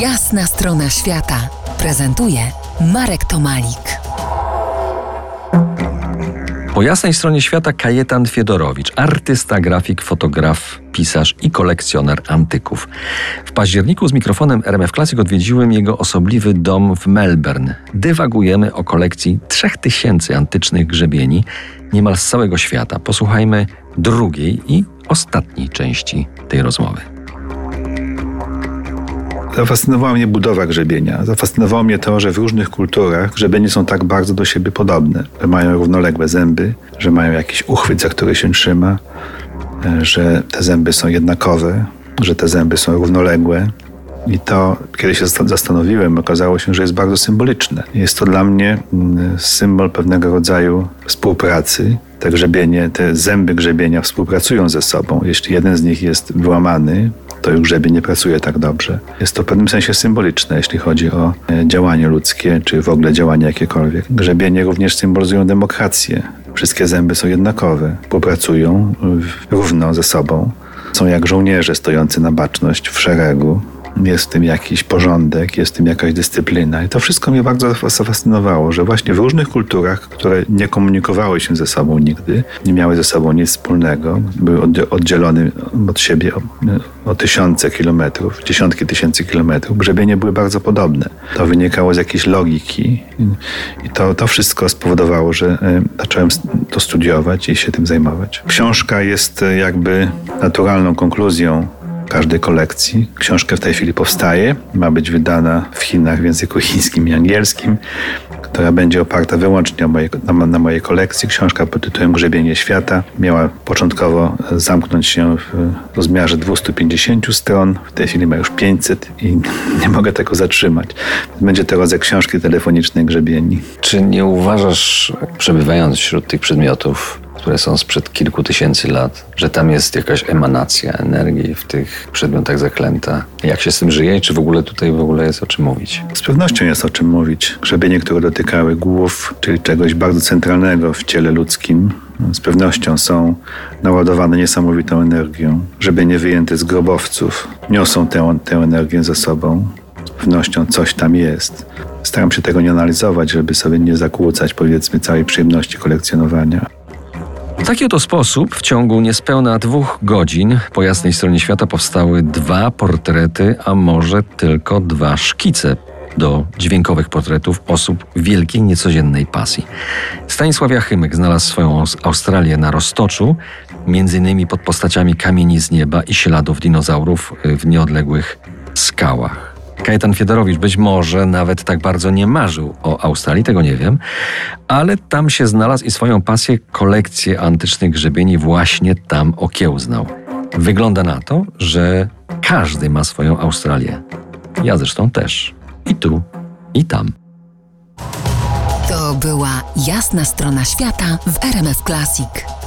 Jasna strona świata prezentuje Marek Tomalik. Po jasnej stronie świata Kajetan Fiedorowicz, artysta, grafik, fotograf, pisarz i kolekcjoner antyków. W październiku z mikrofonem RMF Classic odwiedziłem jego osobliwy dom w Melbourne. Dywagujemy o kolekcji 3000 antycznych grzebieni niemal z całego świata. Posłuchajmy drugiej i ostatniej części tej rozmowy. Zafascynowała mnie budowa grzebienia. Zafascynowało mnie to, że w różnych kulturach grzebienie są tak bardzo do siebie podobne. Że mają równoległe zęby, że mają jakiś uchwyt, za który się trzyma, e, że te zęby są jednakowe, że te zęby są równoległe. I to, kiedy się zastanowiłem, okazało się, że jest bardzo symboliczne. Jest to dla mnie mm, symbol pewnego rodzaju współpracy. Te grzebienie, te zęby grzebienia współpracują ze sobą. Jeśli jeden z nich jest wyłamany, to już grzebień nie pracuje tak dobrze. Jest to w pewnym sensie symboliczne, jeśli chodzi o e, działanie ludzkie, czy w ogóle działanie jakiekolwiek. Grzebienie również symbolizują demokrację. Wszystkie zęby są jednakowe, współpracują równo ze sobą. Są jak żołnierze stojący na baczność w szeregu, jest w tym jakiś porządek, jest w tym jakaś dyscyplina. I to wszystko mnie bardzo zafascynowało, że właśnie w różnych kulturach, które nie komunikowały się ze sobą nigdy, nie miały ze sobą nic wspólnego, były oddzielone od siebie o, o tysiące kilometrów, dziesiątki tysięcy kilometrów, grzebienie były bardzo podobne. To wynikało z jakiejś logiki i to, to wszystko spowodowało, że e, zacząłem to studiować i się tym zajmować. Książka jest e, jakby naturalną konkluzją każdej kolekcji. Książka w tej chwili powstaje, ma być wydana w Chinach w języku chińskim i angielskim, która będzie oparta wyłącznie mojej, na, na, mojej kolekcji. Książka pod tytułem Grzebienie Świata miała początkowo zamknąć się w rozmiarze 250 stron, w tej chwili ma już 500 i nie mogę tego zatrzymać. Będzie to rodzaj książki telefonicznej Grzebieni. Czy nie uważasz, przebywając wśród tych przedmiotów, które są sprzed kilku tysięcy lat, że tam jest jakaś emanacja energii w tych przedmiotach zaklęta. Jak się z tym żyje i czy w ogóle tutaj w ogóle jest o czym mówić? Z pewnością jest o czym mówić. Grzebienie, które dotykały głów, czyli czegoś bardzo centralnego w ciele ludzkim, z pewnością są naładowane niesamowitą energią. Grzebienie wyjęte z grobowców niosą tę, tę energię ze sobą. Z pewnością coś tam jest. Staram się tego nie analizować, żeby sobie nie zakłócać, powiedzmy, całej przyjemności kolekcjonowania. Taki oto sposób w ciągu niespełna dwóch godzin po jasnej stronie świata powstały dwa portrety, a może tylko dwa szkice do dźwiękowych portretów osób wielkiej, niecodziennej pasji. Stanisław Jachymek znalazł swoją Australię na Roztoczu, między innymi pod postaciami kamieni z nieba i śladów dinozaurów w nieodległych skałach. Kajetan Fiedorowicz być może nawet tak bardzo nie marzył o Australii, tego nie wiem, ale tam się znalazł i swoją pasję, kolekcję antycznych grzebieni właśnie tam okiełznał. Wygląda na to, że każdy ma swoją Australię. Ja zresztą też. I tu, i tam. To była jasna strona świata w RMF Classic.